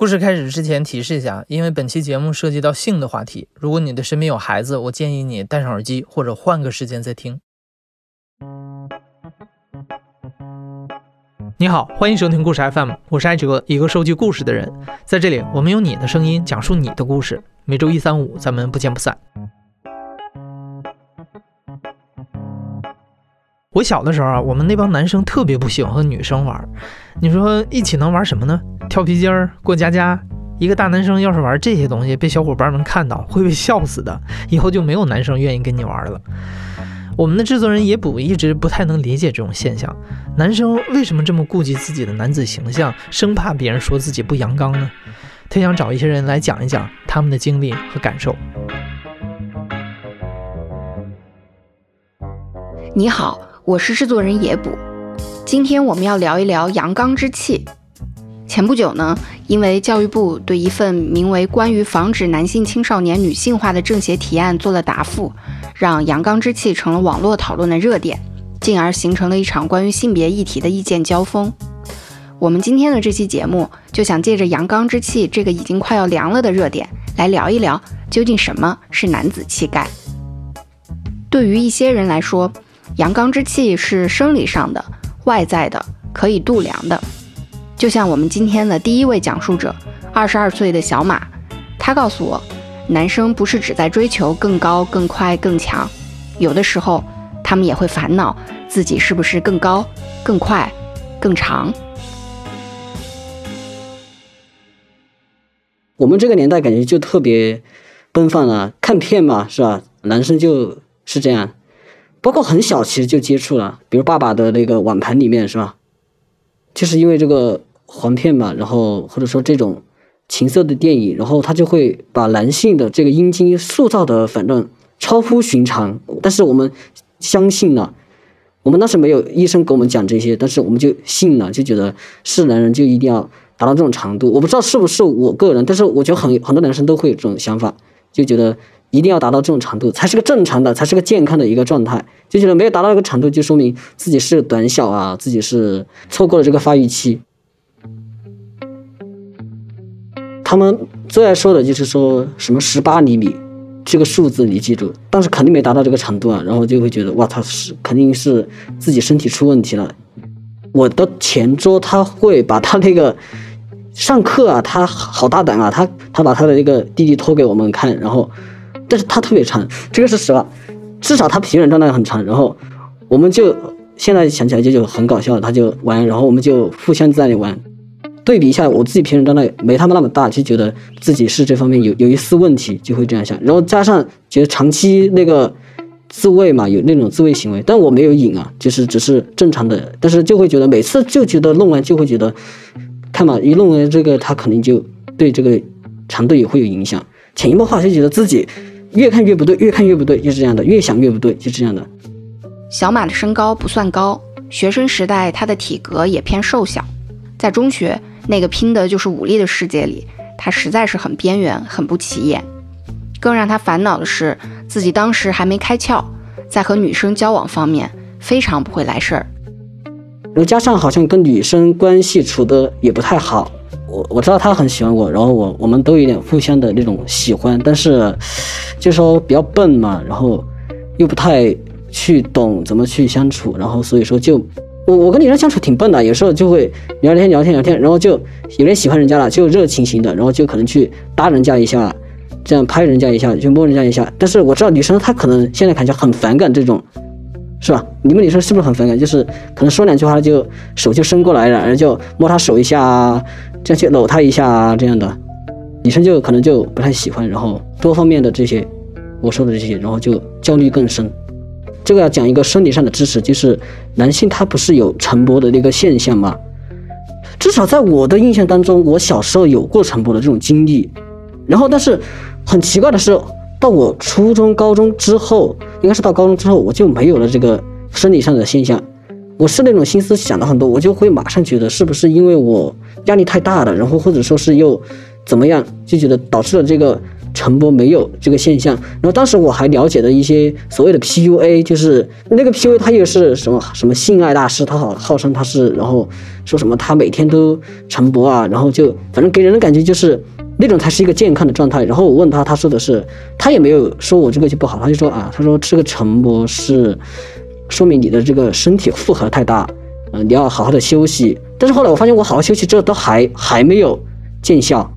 故事开始之前提示一下，因为本期节目涉及到性的话题，如果你的身边有孩子，我建议你戴上耳机或者换个时间再听。你好，欢迎收听故事 FM，我是艾哲，一个收集故事的人。在这里，我们用你的声音讲述你的故事。每周一、三、五，咱们不见不散。我小的时候啊，我们那帮男生特别不喜欢和女生玩。你说一起能玩什么呢？跳皮筋儿、过家家。一个大男生要是玩这些东西，被小伙伴们看到会被笑死的。以后就没有男生愿意跟你玩了。我们的制作人野捕一直不太能理解这种现象，男生为什么这么顾及自己的男子形象，生怕别人说自己不阳刚呢？他想找一些人来讲一讲他们的经历和感受。你好，我是制作人野捕，今天我们要聊一聊阳刚之气。前不久呢，因为教育部对一份名为《关于防止男性青少年女性化的政协提案》做了答复，让阳刚之气成了网络讨论的热点，进而形成了一场关于性别议题的意见交锋。我们今天的这期节目就想借着阳刚之气这个已经快要凉了的热点，来聊一聊究竟什么是男子气概。对于一些人来说，阳刚之气是生理上的、外在的，可以度量的。就像我们今天的第一位讲述者，二十二岁的小马，他告诉我，男生不是只在追求更高、更快、更强，有的时候他们也会烦恼自己是不是更高、更快、更长。我们这个年代感觉就特别奔放了，看片嘛，是吧？男生就是这样，包括很小其实就接触了，比如爸爸的那个碗盘里面，是吧？就是因为这个。黄片嘛，然后或者说这种情色的电影，然后他就会把男性的这个阴茎塑造的反正超乎寻常。但是我们相信了，我们当时没有医生给我们讲这些，但是我们就信了，就觉得是男人就一定要达到这种长度。我不知道是不是我个人，但是我觉得很很多男生都会有这种想法，就觉得一定要达到这种长度才是个正常的，才是个健康的一个状态。就觉得没有达到这个长度，就说明自己是短小啊，自己是错过了这个发育期。他们最爱说的就是说什么十八厘米这个数字，你记住，但是肯定没达到这个长度啊，然后就会觉得哇，他是肯定是自己身体出问题了。我的前桌他会把他那个上课啊，他好大胆啊，他他把他的那个弟弟拖给我们看，然后但是他特别长，这个是实话，至少他平人状态很长，然后我们就现在想起来就就很搞笑，他就玩，然后我们就互相在那里玩。对比一下，我自己平时状态没他们那么大，就觉得自己是这方面有有一丝问题，就会这样想。然后加上觉得长期那个自慰嘛，有那种自慰行为，但我没有瘾啊，就是只是正常的。但是就会觉得每次就觉得弄完就会觉得，看嘛，一弄完这个他肯定就对这个长度也会有影响。潜移默化就觉得自己越看越不对，越看越不对，就是这样的，越想越不对，就是这样的。小马的身高不算高，学生时代他的体格也偏瘦小，在中学。那个拼的就是武力的世界里，他实在是很边缘，很不起眼。更让他烦恼的是，自己当时还没开窍，在和女生交往方面非常不会来事儿。然后加上好像跟女生关系处的也不太好。我我知道他很喜欢我，然后我我们都有点互相的那种喜欢，但是就说比较笨嘛，然后又不太去懂怎么去相处，然后所以说就。我我跟女生相处挺笨的，有时候就会聊天聊天聊天，然后就有点喜欢人家了，就热情型的，然后就可能去搭人家一下，这样拍人家一下，就摸人家一下。但是我知道女生她可能现在感觉很反感这种，是吧？你们女生是不是很反感？就是可能说两句话就手就伸过来了，然后就摸她手一下啊，这样去搂她一下啊，这样的女生就可能就不太喜欢。然后多方面的这些我说的这些，然后就焦虑更深。这个要讲一个生理上的知识，就是男性他不是有晨勃的那个现象吗？至少在我的印象当中，我小时候有过晨勃的这种经历。然后，但是很奇怪的是，到我初中、高中之后，应该是到高中之后，我就没有了这个生理上的现象。我是那种心思想的很多，我就会马上觉得是不是因为我压力太大了，然后或者说是又怎么样，就觉得导致了这个。陈波没有这个现象。然后当时我还了解了一些所谓的 PUA，就是那个 PUA 他又是什么什么性爱大师，他好号称他是，然后说什么他每天都陈波啊，然后就反正给人的感觉就是那种才是一个健康的状态。然后我问他，他说的是他也没有说我这个就不好，他就说啊，他说这个陈波是说明你的这个身体负荷太大，嗯、你要好好的休息。但是后来我发现我好好休息之后都还还没有见效。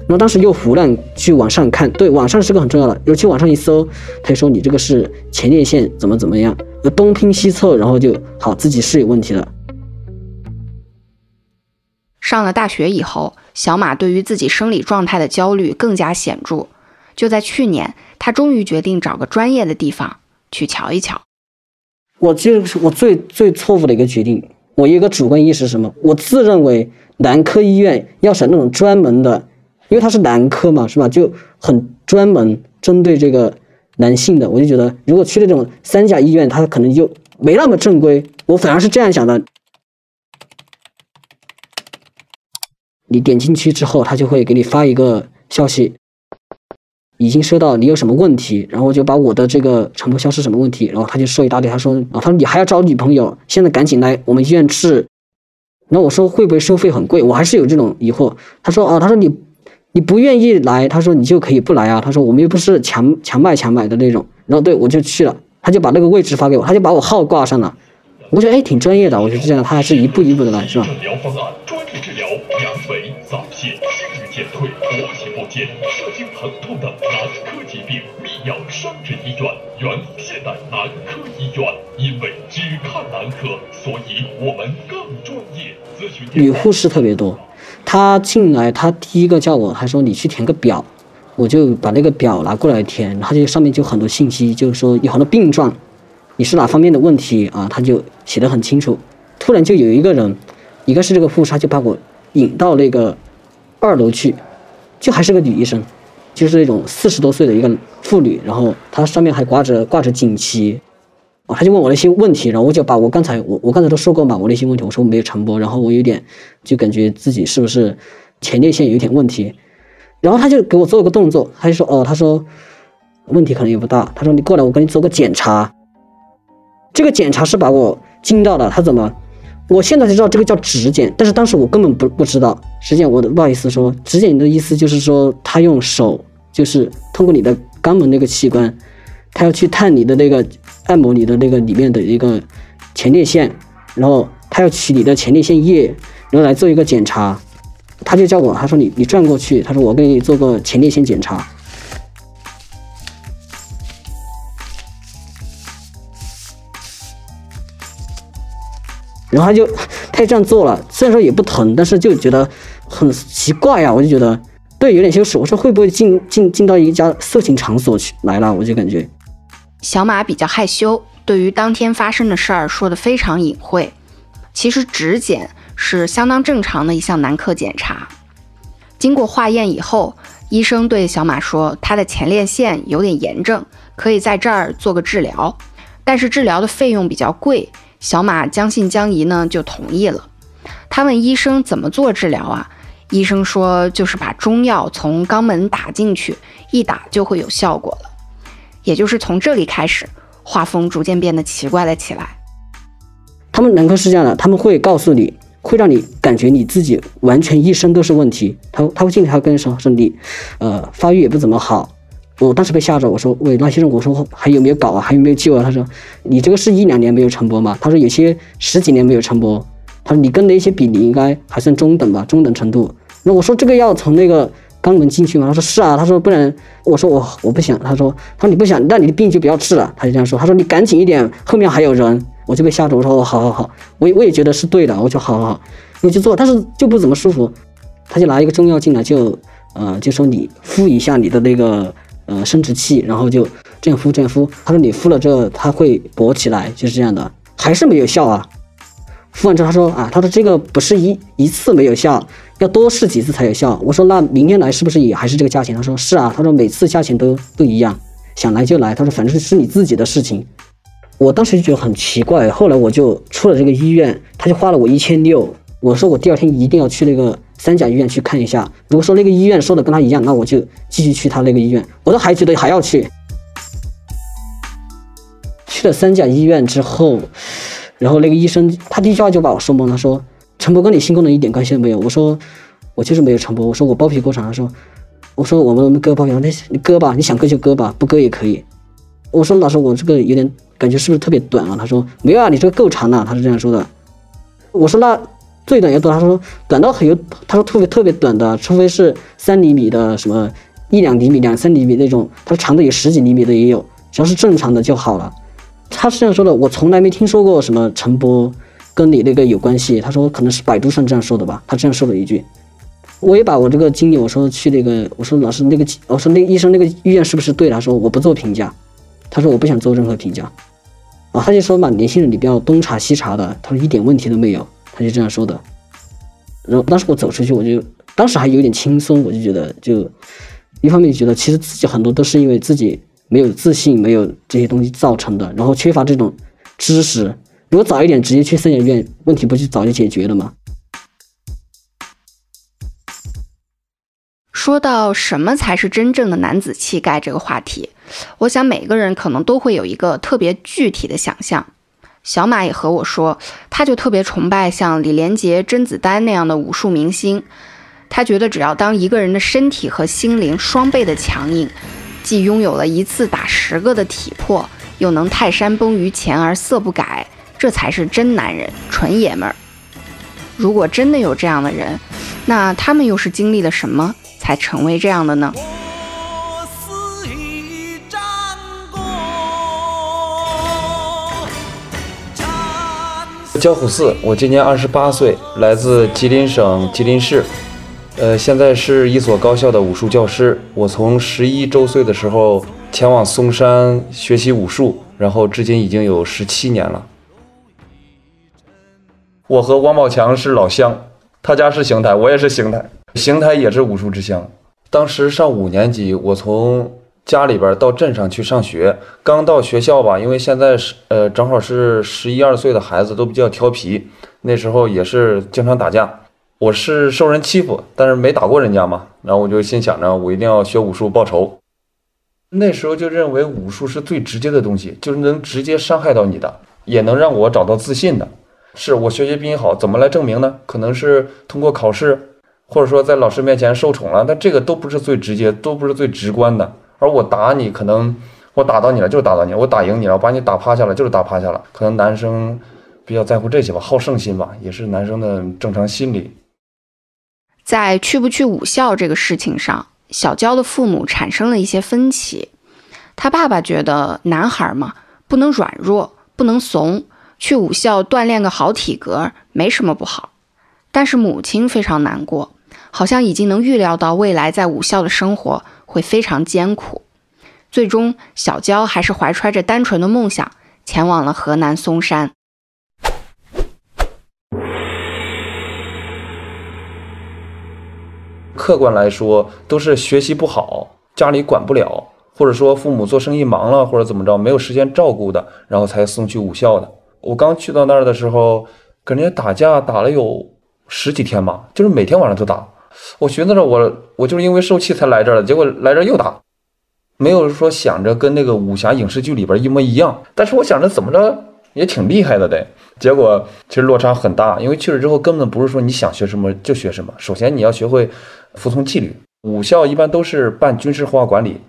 然后当时又胡乱去网上看，对，网上是个很重要的，尤其网上一搜，他就说你这个是前列腺怎么怎么样，呃东拼西凑，然后就好自己是有问题的。上了大学以后，小马对于自己生理状态的焦虑更加显著。就在去年，他终于决定找个专业的地方去瞧一瞧。我就是我最最错误的一个决定。我一个主观意识是什么？我自认为男科医院要选那种专门的，因为它是男科嘛，是吧？就很专门针对这个男性的。我就觉得，如果去那种三甲医院，它可能就没那么正规。我反而是这样想的。你点进去之后，他就会给你发一个消息，已经收到你有什么问题，然后我就把我的这个陈波消失什么问题，然后他就说一大堆，他说啊，他说你还要找女朋友，现在赶紧来我们医院治。然后我说会不会收费很贵？我还是有这种疑惑。他说啊，他说你你不愿意来，他说你就可以不来啊。他说我们又不是强强卖强买的那种。然后对我就去了，他就把那个位置发给我，他就把我号挂上了。我觉得哎挺专业的，我觉得这样他还是一步一步的来，是吧？疗方案，专业治疗阳痿、早泄、性欲减退、勃起不坚、射精疼痛等男科疾病，泌尿生殖医院原现代男科医院。因为只看男科，所以我们更专业。咨询女护士特别多。她进来，她第一个叫我，还说你去填个表，我就把那个表拿过来填，然后就上面就很多信息，就是说有很多病状，你是哪方面的问题啊？他就写的很清楚。突然就有一个人，一个是这个护士，他就把我引到那个二楼去，就还是个女医生，就是那种四十多岁的一个妇女，然后她上面还挂着挂着锦旗，哦，她就问我那些问题，然后我就把我刚才我我刚才都说过嘛，我那些问题我说我没有传播，然后我有点就感觉自己是不是前列腺有点问题，然后他就给我做了个动作，他就说哦，他说问题可能也不大，他说你过来我给你做个检查，这个检查是把我惊到了，他怎么？我现在才知道这个叫指检，但是当时我根本不不知道。实际上我的不好意思说，指检的意思就是说，他用手就是通过你的肛门那个器官，他要去探你的那个按摩你的那个里面的一个前列腺，然后他要取你的前列腺液，然后来做一个检查。他就叫我，他说你你转过去，他说我给你做个前列腺检查。然后他就他就这样做了，虽然说也不疼，但是就觉得很奇怪呀、我就觉得对有点羞耻。我说会不会进进进到一家色情场所去来了？我就感觉小马比较害羞，对于当天发生的事儿说的非常隐晦。其实指检是相当正常的一项男科检查。经过化验以后，医生对小马说，他的前列腺有点炎症，可以在这儿做个治疗，但是治疗的费用比较贵。小马将信将疑呢，就同意了。他问医生怎么做治疗啊？医生说就是把中药从肛门打进去，一打就会有效果了。也就是从这里开始，画风逐渐变得奇怪了起来。他们男科是这样的，他们会告诉你，会让你感觉你自己完全一身都是问题。他他会进来，他会跟你说说你，呃，发育也不怎么好。我当时被吓着，我说喂，那先生，我说还有没有搞啊？还有没有救啊？他说你这个是一两年没有晨勃吗？他说有些十几年没有晨勃。他说你跟那些比，你应该还算中等吧，中等程度。那我说这个要从那个肛门进去吗？他说是啊。他说不然，我说我我不想。他说他说你不想，那你的病就不要治了。他就这样说。他说你赶紧一点，后面还有人。我就被吓着，我说哦，好好好，我我也觉得是对的，我就好好好，我就做，但是就不怎么舒服。他就拿一个中药进来，就呃就说你敷一下你的那个呃生殖器，然后就这样敷这样敷。他说你敷了之后它会勃起来，就是这样的，还是没有效啊。敷完之后他说啊，他说这个不是一一次没有效，要多试几次才有效。我说那明天来是不是也还是这个价钱？他说是啊，他说每次价钱都不一样，想来就来。他说反正是你自己的事情。我当时就觉得很奇怪，后来我就出了这个医院，他就花了我一千六。我说我第二天一定要去那个三甲医院去看一下。如果说那个医院说的跟他一样，那我就继续去他那个医院。我都还觉得还要去。去了三甲医院之后，然后那个医生他第一句话就把我说懵了，说陈博跟你性功能一点关系都没有。我说我就是没有陈博，我说我包皮过长。他说我说我们割包皮，那你割吧，你想割就割吧，不割也可以。我说老师，我这个有点感觉是不是特别短啊？他说没有啊，你这个够长的。他是这样说的。我说那最短也多？他说短到很有，他说特别特别短的，除非是三厘米的什么一两厘米、两三厘米那种，他说长的有十几厘米的也有，只要是正常的就好了。他是这样说的，我从来没听说过什么陈波跟你那个有关系。他说可能是百度上这样说的吧，他这样说了一句。我也把我这个经历，我说去那个，我说老师那个，我说那医生那个医院是不是对？他说我不做评价。他说我不想做任何评价，啊，他就说嘛，年轻人你不要东查西查的。他说一点问题都没有，他就这样说的。然后当时我走出去，我就当时还有点轻松，我就觉得就一方面觉得其实自己很多都是因为自己没有自信，没有这些东西造成的，然后缺乏这种知识。如果早一点直接去三甲医院，问题不就早就解决了吗？说到什么才是真正的男子气概这个话题，我想每个人可能都会有一个特别具体的想象。小马也和我说，他就特别崇拜像李连杰、甄子丹那样的武术明星。他觉得只要当一个人的身体和心灵双倍的强硬，既拥有了一次打十个的体魄，又能泰山崩于前而色不改，这才是真男人、纯爷们儿。如果真的有这样的人，那他们又是经历了什么？才成为这样的呢？焦虎四，我今年二十八岁，来自吉林省吉林市，呃，现在是一所高校的武术教师。我从十一周岁的时候前往嵩山学习武术，然后至今已经有十七年了。我和王宝强是老乡，他家是邢台，我也是邢台。邢台也是武术之乡。当时上五年级，我从家里边到镇上去上学。刚到学校吧，因为现在是呃正好是十一二岁的孩子都比较调皮，那时候也是经常打架。我是受人欺负，但是没打过人家嘛。然后我就心想着，我一定要学武术报仇。那时候就认为武术是最直接的东西，就是能直接伤害到你的，也能让我找到自信的。是我学习比你好，怎么来证明呢？可能是通过考试。或者说在老师面前受宠了，但这个都不是最直接，都不是最直观的。而我打你，可能我打到你了，就是打到你；我打赢你了，我把你打趴下了，就是打趴下了。可能男生比较在乎这些吧，好胜心吧，也是男生的正常心理。在去不去武校这个事情上，小娇的父母产生了一些分歧。他爸爸觉得男孩嘛，不能软弱，不能怂，去武校锻炼个好体格没什么不好。但是母亲非常难过。好像已经能预料到未来在武校的生活会非常艰苦，最终小娇还是怀揣着单纯的梦想前往了河南嵩山。客观来说，都是学习不好，家里管不了，或者说父母做生意忙了，或者怎么着没有时间照顾的，然后才送去武校的。我刚去到那儿的时候，跟人家打架打了有十几天吧，就是每天晚上都打。我寻思着，我我就是因为受气才来这儿的，结果来这儿又打，没有说想着跟那个武侠影视剧里边一模一样。但是我想着怎么着也挺厉害的得，结果其实落差很大。因为去了之后根本不是说你想学什么就学什么，首先你要学会服从纪律。武校一般都是办军事化管理，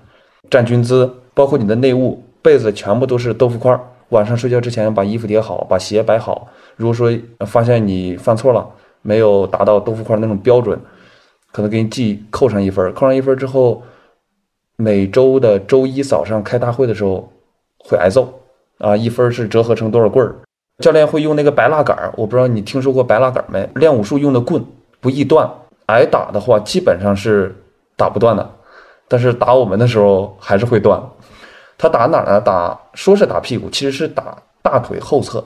站军姿，包括你的内务，被子全部都是豆腐块儿。晚上睡觉之前把衣服叠好，把鞋摆好。如果说发现你犯错了，没有达到豆腐块那种标准。可能给你记扣上一分，扣上一分之后，每周的周一早上开大会的时候会挨揍啊！一分是折合成多少棍儿？教练会用那个白蜡杆，我不知道你听说过白蜡杆没？练武术用的棍不易断，挨打的话基本上是打不断的，但是打我们的时候还是会断。他打哪呢？打说是打屁股，其实是打大腿后侧。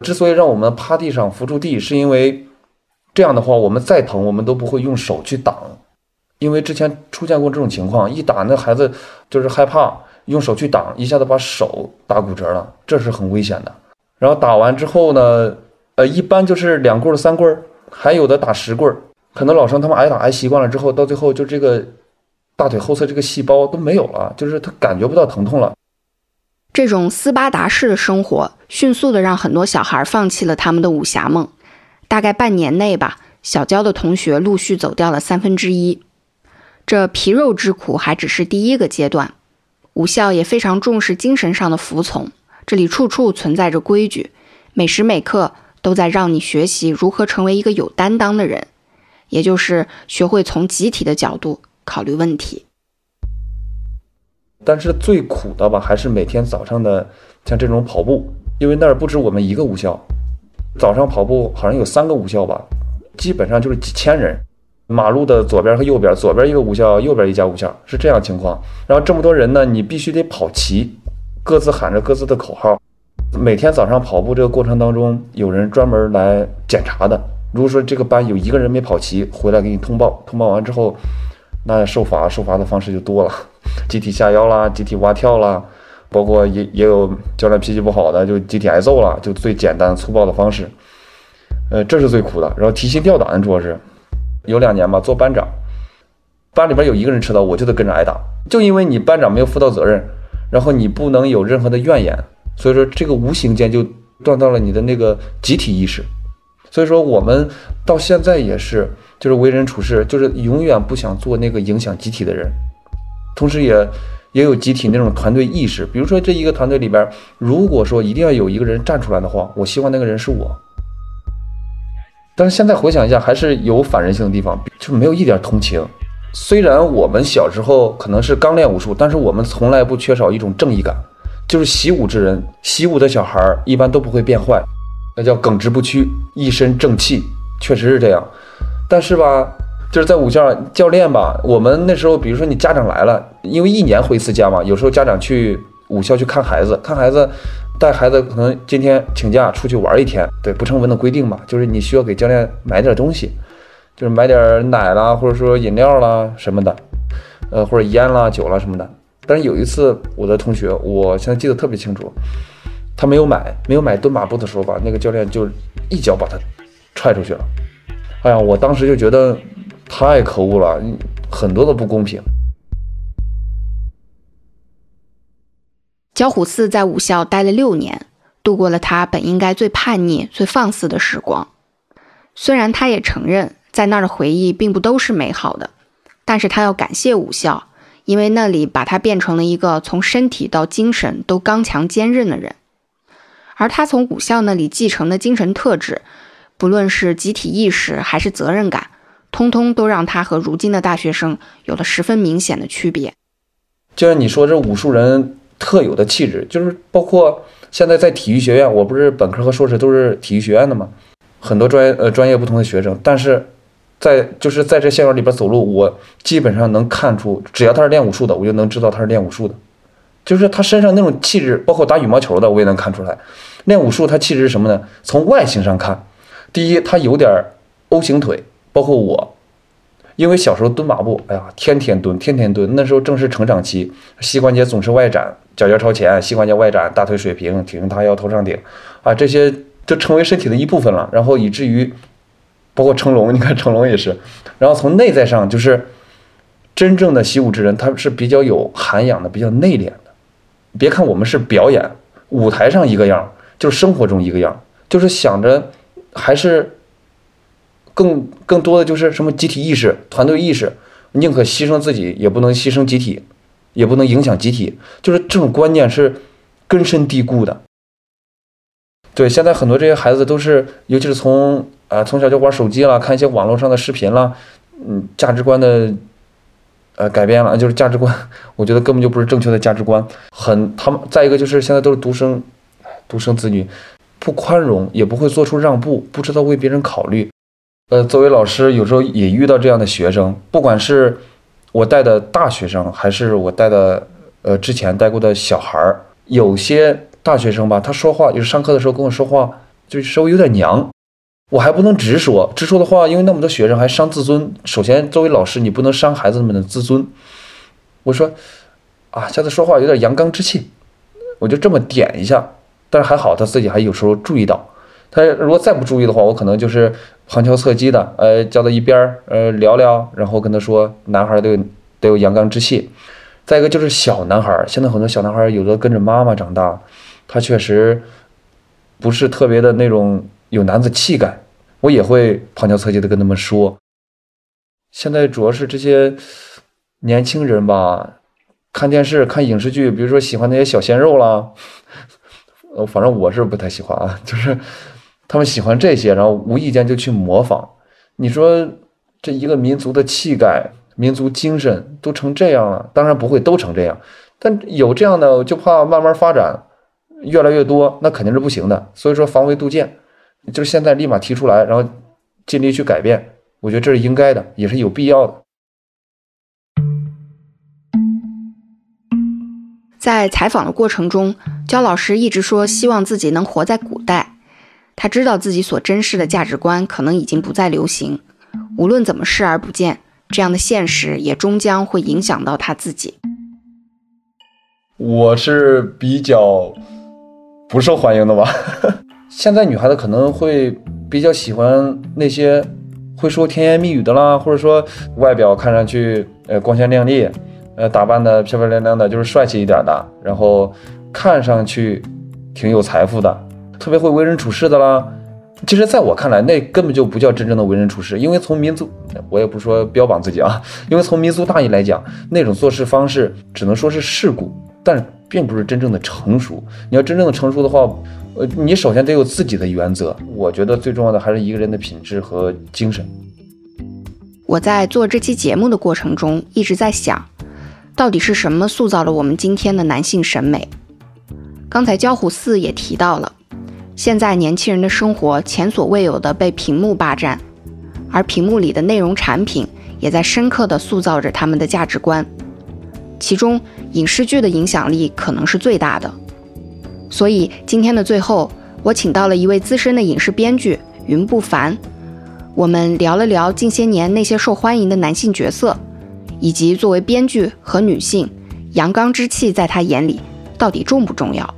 之所以让我们趴地上扶住地，是因为。这样的话，我们再疼，我们都不会用手去挡，因为之前出现过这种情况，一打那孩子就是害怕用手去挡，一下子把手打骨折了，这是很危险的。然后打完之后呢，呃，一般就是两棍儿、三棍儿，还有的打十棍儿。很多老生他们挨打挨习惯了之后，到最后就这个大腿后侧这个细胞都没有了，就是他感觉不到疼痛了。这种斯巴达式的生活，迅速的让很多小孩放弃了他们的武侠梦。大概半年内吧，小娇的同学陆续走掉了三分之一。这皮肉之苦还只是第一个阶段。武校也非常重视精神上的服从，这里处处存在着规矩，每时每刻都在让你学习如何成为一个有担当的人，也就是学会从集体的角度考虑问题。但是最苦的吧，还是每天早上的像这种跑步，因为那儿不止我们一个武校，早上跑步好像有三个武校吧，基本上就是几千人。马路的左边和右边，左边一个武校，右边一家武校，是这样情况。然后这么多人呢，你必须得跑齐，各自喊着各自的口号。每天早上跑步这个过程当中，有人专门来检查的。如果说这个班有一个人没跑齐，回来给你通报，通报完之后，那受罚受罚的方式就多了，集体下腰啦，集体蛙跳啦，包括也也有教练脾气不好的，就集体挨揍了，就最简单粗暴的方式。呃，这是最苦的。然后提心吊胆，主要是。有两年吧，做班长，班里边有一个人迟到，我就得跟着挨打。就因为你班长没有负到责任，然后你不能有任何的怨言，所以说这个无形间就断到了你的那个集体意识。所以说我们到现在也是，就是为人处事，就是永远不想做那个影响集体的人，同时也也有集体那种团队意识。比如说这一个团队里边，如果说一定要有一个人站出来的话，我希望那个人是我。但是现在回想一下，还是有反人性的地方，就没有一点同情。虽然我们小时候可能是刚练武术，但是我们从来不缺少一种正义感。就是习武之人，习武的小孩一般都不会变坏，那叫耿直不屈，一身正气，确实是这样。但是吧，就是在武校教练吧，我们那时候，比如说你家长来了，因为一年回一次家嘛，有时候家长去武校去看孩子，看孩子。带孩子可能今天请假出去玩一天，对不成文的规定嘛，就是你需要给教练买点东西，就是买点奶啦，或者说饮料啦什么的，呃或者烟啦酒啦什么的。但是有一次我的同学，我现在记得特别清楚，他没有买，没有买蹲马步的时候吧，那个教练就一脚把他踹出去了。哎呀，我当时就觉得太可恶了，很多的不公平。焦虎四在武校待了六年，度过了他本应该最叛逆、最放肆的时光。虽然他也承认，在那儿的回忆并不都是美好的，但是他要感谢武校，因为那里把他变成了一个从身体到精神都刚强坚韧的人。而他从武校那里继承的精神特质，不论是集体意识还是责任感，通通都让他和如今的大学生有了十分明显的区别。就像你说，这武术人。特有的气质，就是包括现在在体育学院，我不是本科和硕士都是体育学院的嘛，很多专业呃专业不同的学生，但是在就是在这校园里边走路，我基本上能看出，只要他是练武术的，我就能知道他是练武术的，就是他身上那种气质，包括打羽毛球的，我也能看出来，练武术他气质是什么呢？从外形上看，第一他有点 O 型腿，包括我。因为小时候蹲马步，哎呀，天天蹲，天天蹲。那时候正是成长期，膝关节总是外展，脚尖朝前，膝关节外展，大腿水平，挺胸塌腰，头上顶，啊，这些就成为身体的一部分了。然后以至于，包括成龙，你看成龙也是。然后从内在上，就是真正的习武之人，他是比较有涵养的，比较内敛的。别看我们是表演，舞台上一个样，就是生活中一个样，就是想着还是。更更多的就是什么集体意识、团队意识，宁可牺牲自己，也不能牺牲集体，也不能影响集体，就是这种观念是根深蒂固的。对，现在很多这些孩子都是，尤其是从啊从小就玩手机了，看一些网络上的视频了，嗯，价值观的呃改变了，就是价值观，我觉得根本就不是正确的价值观。很，他们再一个就是现在都是独生独生子女，不宽容，也不会做出让步，不知道为别人考虑。呃，作为老师，有时候也遇到这样的学生，不管是我带的大学生，还是我带的呃之前带过的小孩儿，有些大学生吧，他说话就是上课的时候跟我说话，就稍微有点娘，我还不能直说，直说的话，因为那么多学生还伤自尊。首先，作为老师，你不能伤孩子们的自尊。我说啊，下次说话有点阳刚之气，我就这么点一下，但是还好他自己还有时候注意到。他如果再不注意的话，我可能就是旁敲侧击的，呃，叫到一边儿，呃，聊聊，然后跟他说，男孩都有得有阳刚之气。再一个就是小男孩，现在很多小男孩有的跟着妈妈长大，他确实不是特别的那种有男子气概，我也会旁敲侧击的跟他们说。现在主要是这些年轻人吧，看电视、看影视剧，比如说喜欢那些小鲜肉啦，呃，反正我是不太喜欢啊，就是他们喜欢这些，然后无意间就去模仿。你说这一个民族的气概、民族精神都成这样了，当然不会都成这样，但有这样的，就怕慢慢发展越来越多，那肯定是不行的。所以说防微杜渐，就是现在立马提出来，然后尽力去改变，我觉得这是应该的，也是有必要的。在采访的过程中，焦老师一直说希望自己能活在古代。他知道自己所珍视的价值观可能已经不再流行，无论怎么视而不见，这样的现实也终将会影响到他自己。我是比较不受欢迎的吧。现在女孩子可能会比较喜欢那些会说甜言蜜语的啦，或者说外表看上去呃光鲜亮丽，呃打扮的漂漂亮亮的，就是帅气一点的，然后看上去挺有财富的，特别会为人处事的啦。其实，在我看来，那根本就不叫真正的为人处事，因为从民族，我也不说标榜自己啊，因为从民族大义来讲，那种做事方式只能说是世故，但并不是真正的成熟。你要真正的成熟的话，呃，你首先得有自己的原则。我觉得最重要的还是一个人的品质和精神。我在做这期节目的过程中，一直在想，到底是什么塑造了我们今天的男性审美？刚才焦虎四也提到了。现在年轻人的生活前所未有的被屏幕霸占，而屏幕里的内容产品也在深刻地塑造着他们的价值观。其中，影视剧的影响力可能是最大的。所以，今天的最后，我请到了一位资深的影视编剧云不凡，我们聊了聊近些年那些受欢迎的男性角色，以及作为编剧和女性，阳刚之气在他眼里到底重不重要。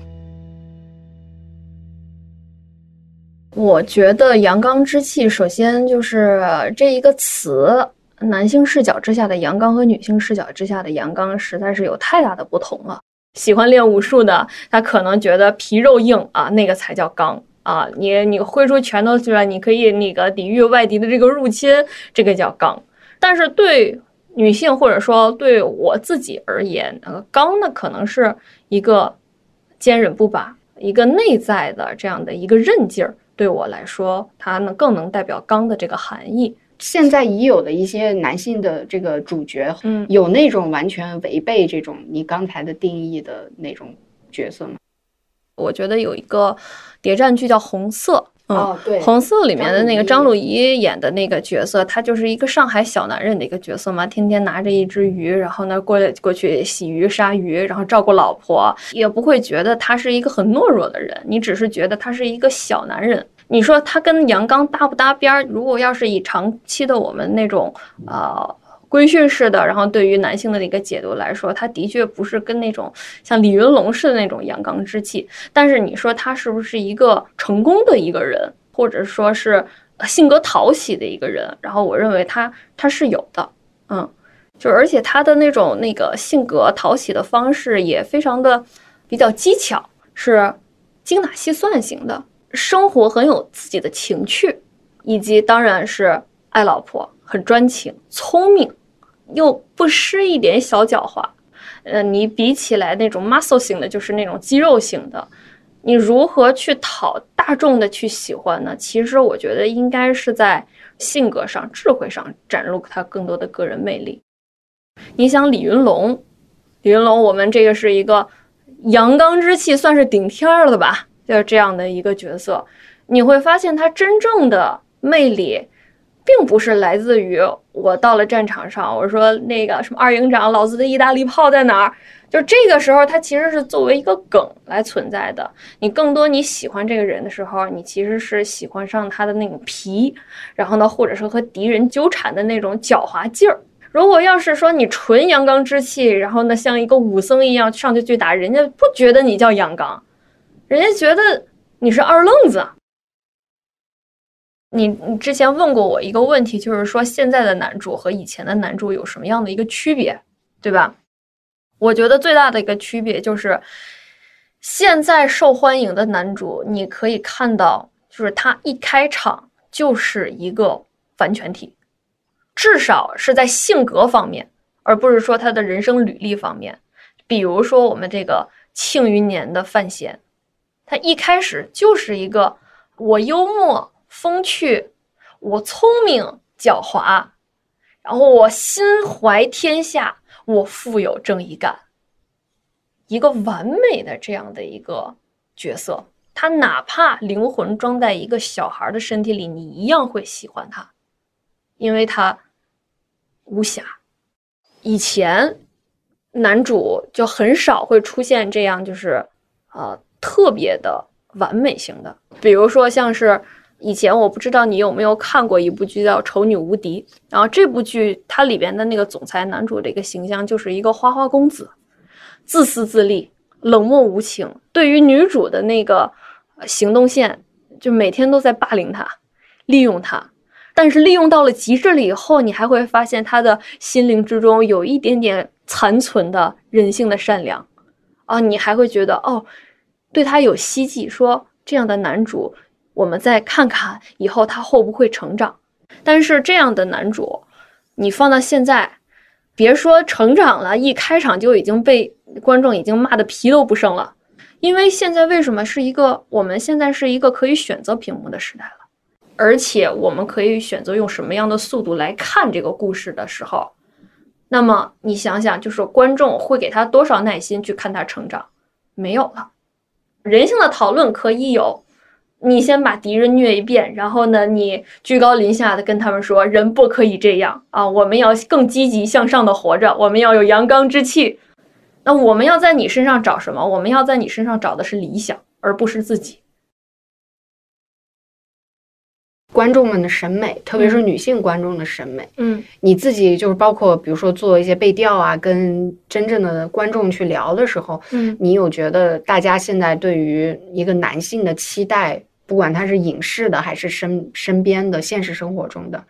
我觉得“阳刚之气”首先就是这一个词，男性视角之下的阳刚和女性视角之下的阳刚，实在是有太大的不同了。喜欢练武术的，他可能觉得皮肉硬啊，那个才叫刚啊。你你挥出拳头去了，你可以那个抵御外敌的这个入侵，这个叫刚。但是对女性或者说对我自己而言，呃，刚呢可能是一个坚韧不拔，一个内在的这样的一个韧劲儿。对我来说，它能更能代表刚的这个含义。现在已有的一些男性的这个主角，嗯，有那种完全违背这种你刚才的定义的那种角色吗？我觉得有一个谍战剧叫《红色》。哦，对，红色里面的那个张鲁一演的那个角色，他就是一个上海小男人的一个角色嘛，天天拿着一只鱼，然后呢过来过去洗鱼杀鱼，然后照顾老婆，也不会觉得他是一个很懦弱的人，你只是觉得他是一个小男人。你说他跟杨刚搭不搭边儿？如果要是以长期的我们那种呃规训式的，然后对于男性的一个解读来说，他的确不是跟那种像李云龙式的那种阳刚之气。但是你说他是不是一个成功的一个人，或者说是性格讨喜的一个人？然后我认为他他是有的，嗯，就而且他的那种那个性格讨喜的方式也非常的比较技巧，是精打细算型的，生活很有自己的情趣，以及当然是爱老婆，很专情，聪明。又不失一点小狡猾，呃，你比起来那种 muscle 型的，就是那种肌肉型的，你如何去讨大众的去喜欢呢？其实我觉得应该是在性格上、智慧上展露他更多的个人魅力。你想李云龙，李云龙，我们这个是一个阳刚之气算是顶天儿了吧？就是这样的一个角色，你会发现他真正的魅力。并不是来自于我到了战场上，我说那个什么二营长，老子的意大利炮在哪儿？就这个时候，他其实是作为一个梗来存在的。你更多你喜欢这个人的时候，你其实是喜欢上他的那种皮，然后呢，或者说和敌人纠缠的那种狡猾劲儿。如果要是说你纯阳刚之气，然后呢，像一个武僧一样上去去打人家，不觉得你叫阳刚，人家觉得你是二愣子。你你之前问过我一个问题，就是说现在的男主和以前的男主有什么样的一个区别，对吧？我觉得最大的一个区别就是，现在受欢迎的男主，你可以看到，就是他一开场就是一个完全体，至少是在性格方面，而不是说他的人生履历方面。比如说我们这个《庆余年》的范闲，他一开始就是一个我幽默。风趣，我聪明狡猾，然后我心怀天下，我富有正义感，一个完美的这样的一个角色。他哪怕灵魂装在一个小孩的身体里，你一样会喜欢他，因为他无瑕。以前男主就很少会出现这样，就是呃特别的完美型的，比如说像是。以前我不知道你有没有看过一部剧叫《丑女无敌》，然后这部剧它里边的那个总裁男主的一个形象就是一个花花公子，自私自利、冷漠无情。对于女主的那个行动线，就每天都在霸凌她、利用她。但是利用到了极致了以后，你还会发现他的心灵之中有一点点残存的人性的善良啊，你还会觉得哦，对他有希冀，说这样的男主。我们再看看以后他会不会成长，但是这样的男主，你放到现在，别说成长了，一开场就已经被观众已经骂的皮都不剩了。因为现在为什么是一个我们现在是一个可以选择屏幕的时代了，而且我们可以选择用什么样的速度来看这个故事的时候，那么你想想，就是观众会给他多少耐心去看他成长？没有了，人性的讨论可以有。你先把敌人虐一遍，然后呢，你居高临下的跟他们说，人不可以这样啊！我们要更积极向上的活着，我们要有阳刚之气。那我们要在你身上找什么？我们要在你身上找的是理想，而不是自己。观众们的审美，特别是女性观众的审美，嗯，你自己就是包括，比如说做一些背调啊，跟真正的观众去聊的时候，嗯，你有觉得大家现在对于一个男性的期待？不管他是影视的，还是身身边的现实生活中的，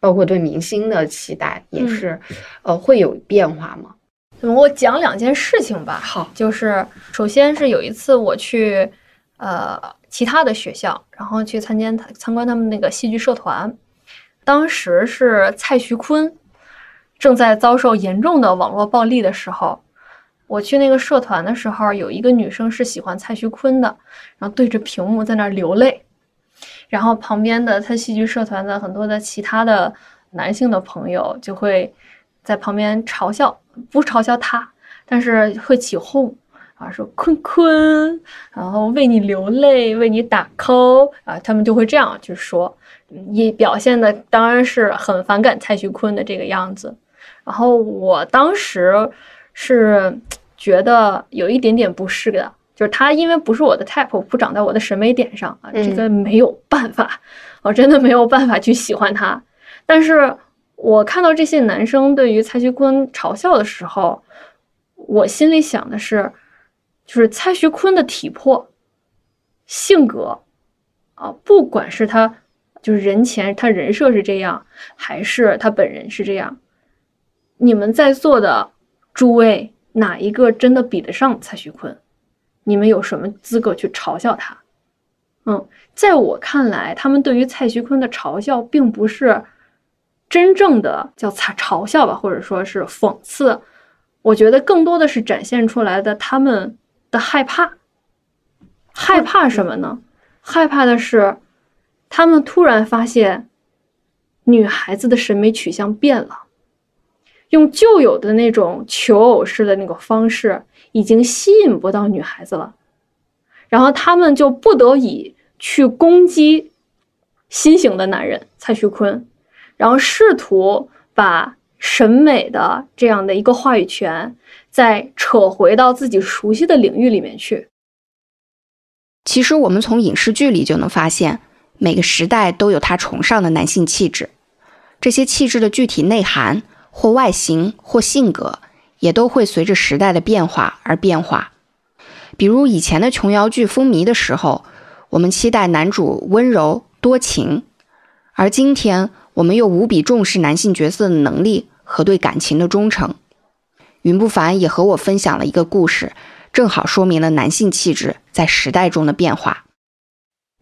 包括对明星的期待，也是，呃，会有变化吗？我讲两件事情吧。好，就是首先是有一次我去，呃，其他的学校，然后去参加参观他们那个戏剧社团，当时是蔡徐坤正在遭受严重的网络暴力的时候。我去那个社团的时候，有一个女生是喜欢蔡徐坤的，然后对着屏幕在那流泪，然后旁边的他戏剧社团的很多的其他的男性的朋友就会在旁边嘲笑，不嘲笑他，但是会起哄啊，说坤坤，然后为你流泪，为你打 call 啊，他们就会这样去说，也表现的当然是很反感蔡徐坤的这个样子，然后我当时。是觉得有一点点不适的，就是他因为不是我的 type，不长在我的审美点上啊，这个没有办法，我真的没有办法去喜欢他。但是我看到这些男生对于蔡徐坤嘲笑的时候，我心里想的是，就是蔡徐坤的体魄、性格啊，不管是他就是人前他人设是这样，还是他本人是这样，你们在座的。诸位，哪一个真的比得上蔡徐坤？你们有什么资格去嘲笑他？嗯，在我看来，他们对于蔡徐坤的嘲笑，并不是真正的叫嘲嘲笑吧，或者说是讽刺。我觉得更多的是展现出来的他们的害怕。害怕什么呢？害怕的是，他们突然发现，女孩子的审美取向变了。用旧有的那种求偶式的那个方式，已经吸引不到女孩子了，然后他们就不得已去攻击新型的男人蔡徐坤，然后试图把审美的这样的一个话语权再扯回到自己熟悉的领域里面去。其实我们从影视剧里就能发现，每个时代都有他崇尚的男性气质，这些气质的具体内涵。或外形或性格，也都会随着时代的变化而变化。比如以前的琼瑶剧风靡的时候，我们期待男主温柔多情，而今天，我们又无比重视男性角色的能力和对感情的忠诚。云不凡也和我分享了一个故事，正好说明了男性气质在时代中的变化。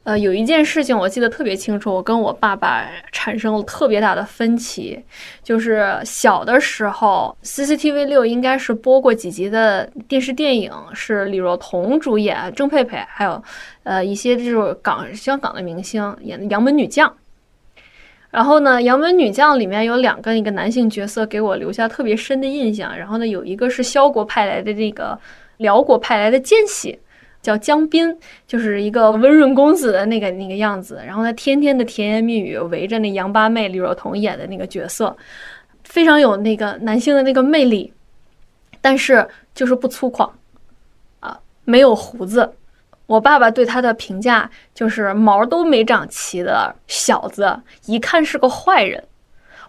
呃，有一件事情我记得特别清楚，我跟我爸爸产生了特别大的分歧，就是小的时候，CCTV 六应该是播过几集的电视电影，是李若彤主演，郑佩佩还有呃一些这种港香港的明星演的《杨门女将》。然后呢，《杨门女将》里面有两个一个男性角色给我留下特别深的印象。然后呢，有一个是萧国派来的这个辽国派来的奸细。叫江斌，就是一个温润公子的那个那个样子，然后他天天的甜言蜜语，围着那杨八妹李若彤演的那个角色，非常有那个男性的那个魅力，但是就是不粗犷，啊，没有胡子。我爸爸对他的评价就是毛都没长齐的小子，一看是个坏人。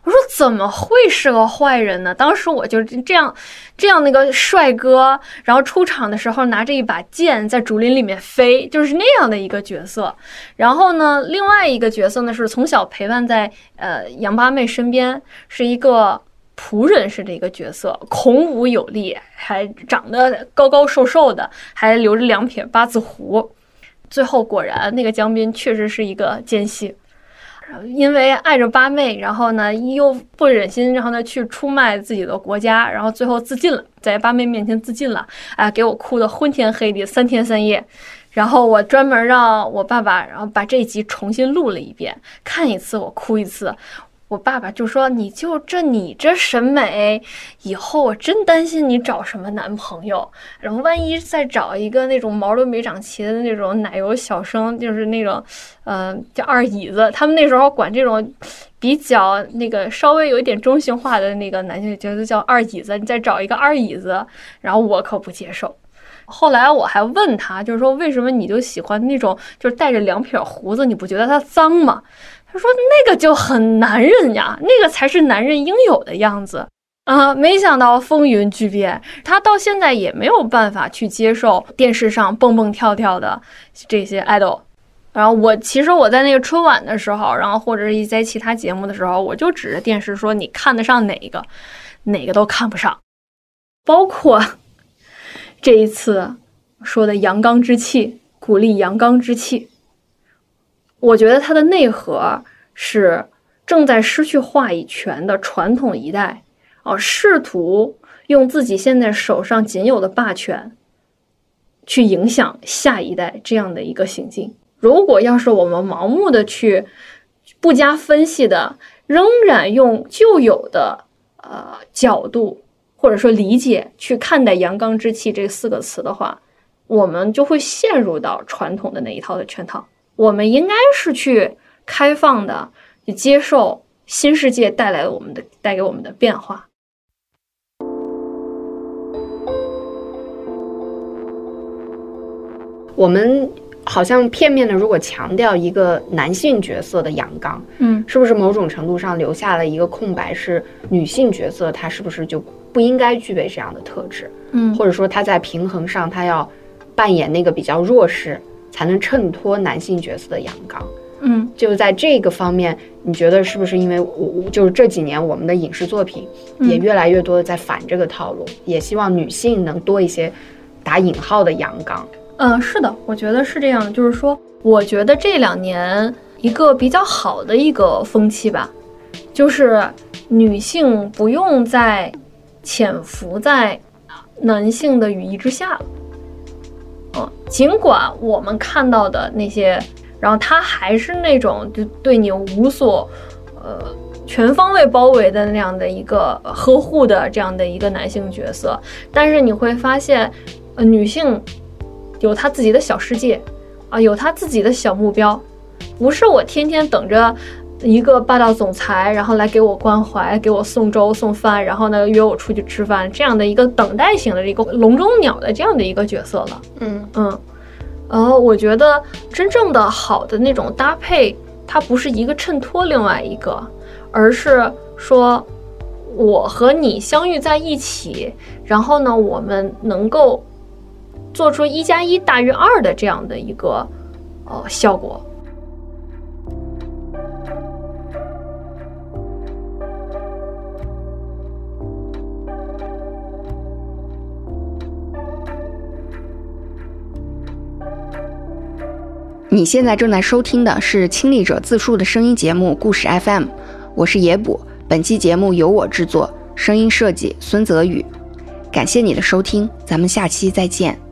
我说怎么会是个坏人呢？当时我就这样，这样那个帅哥，然后出场的时候拿着一把剑在竹林里面飞，就是那样的一个角色。然后呢，另外一个角色呢是从小陪伴在呃杨八妹身边，是一个仆人式的一个角色，孔武有力，还长得高高瘦瘦的，还留着两撇八字胡。最后果然，那个江斌确实是一个奸细。因为爱着八妹，然后呢又不忍心，然后呢去出卖自己的国家，然后最后自尽了，在八妹面前自尽了，哎，给我哭的昏天黑地，三天三夜。然后我专门让我爸爸，然后把这集重新录了一遍，看一次我哭一次。我爸爸就说：“你就这你这审美，以后我真担心你找什么男朋友。然后万一再找一个那种毛都没长齐的那种奶油小生，就是那种，嗯，叫二椅子。他们那时候管这种比较那个稍微有一点中性化的那个男性角色叫二椅子。你再找一个二椅子，然后我可不接受。后来我还问他，就是说为什么你就喜欢那种就是带着两撇胡子？你不觉得他脏吗？”他说：“那个就很男人呀，那个才是男人应有的样子啊！没想到风云巨变，他到现在也没有办法去接受电视上蹦蹦跳跳的这些 idol。然后我其实我在那个春晚的时候，然后或者是一些其他节目的时候，我就指着电视说：你看得上哪一个，哪个都看不上。包括这一次说的阳刚之气，鼓励阳刚之气。”我觉得它的内核是正在失去话语权的传统一代啊，试图用自己现在手上仅有的霸权去影响下一代这样的一个行径。如果要是我们盲目的去不加分析的，仍然用旧有的呃角度或者说理解去看待“阳刚之气”这四个词的话，我们就会陷入到传统的那一套的圈套。我们应该是去开放的，去接受新世界带来我们的带给我们的变化。我们好像片面的，如果强调一个男性角色的阳刚，嗯，是不是某种程度上留下了一个空白？是女性角色，她是不是就不应该具备这样的特质？嗯，或者说她在平衡上，她要扮演那个比较弱势。才能衬托男性角色的阳刚，嗯，就在这个方面，你觉得是不是因为我就是这几年我们的影视作品也越来越多的在反这个套路，也希望女性能多一些打引号的阳刚？嗯，是的，我觉得是这样，就是说，我觉得这两年一个比较好的一个风气吧，就是女性不用再潜伏在男性的羽翼之下了。嗯，尽管我们看到的那些，然后他还是那种就对你无所，呃，全方位包围的那样的一个呵护的这样的一个男性角色，但是你会发现，呃，女性有她自己的小世界，啊，有她自己的小目标，不是我天天等着。一个霸道总裁，然后来给我关怀，给我送粥送饭，然后呢约我出去吃饭，这样的一个等待型的一个笼中鸟的这样的一个角色了。嗯嗯，呃，我觉得真正的好的那种搭配，它不是一个衬托另外一个，而是说我和你相遇在一起，然后呢，我们能够做出一加一大于二的这样的一个呃效果。你现在正在收听的是亲历者自述的声音节目《故事 FM》，我是野捕。本期节目由我制作，声音设计孙泽宇。感谢你的收听，咱们下期再见。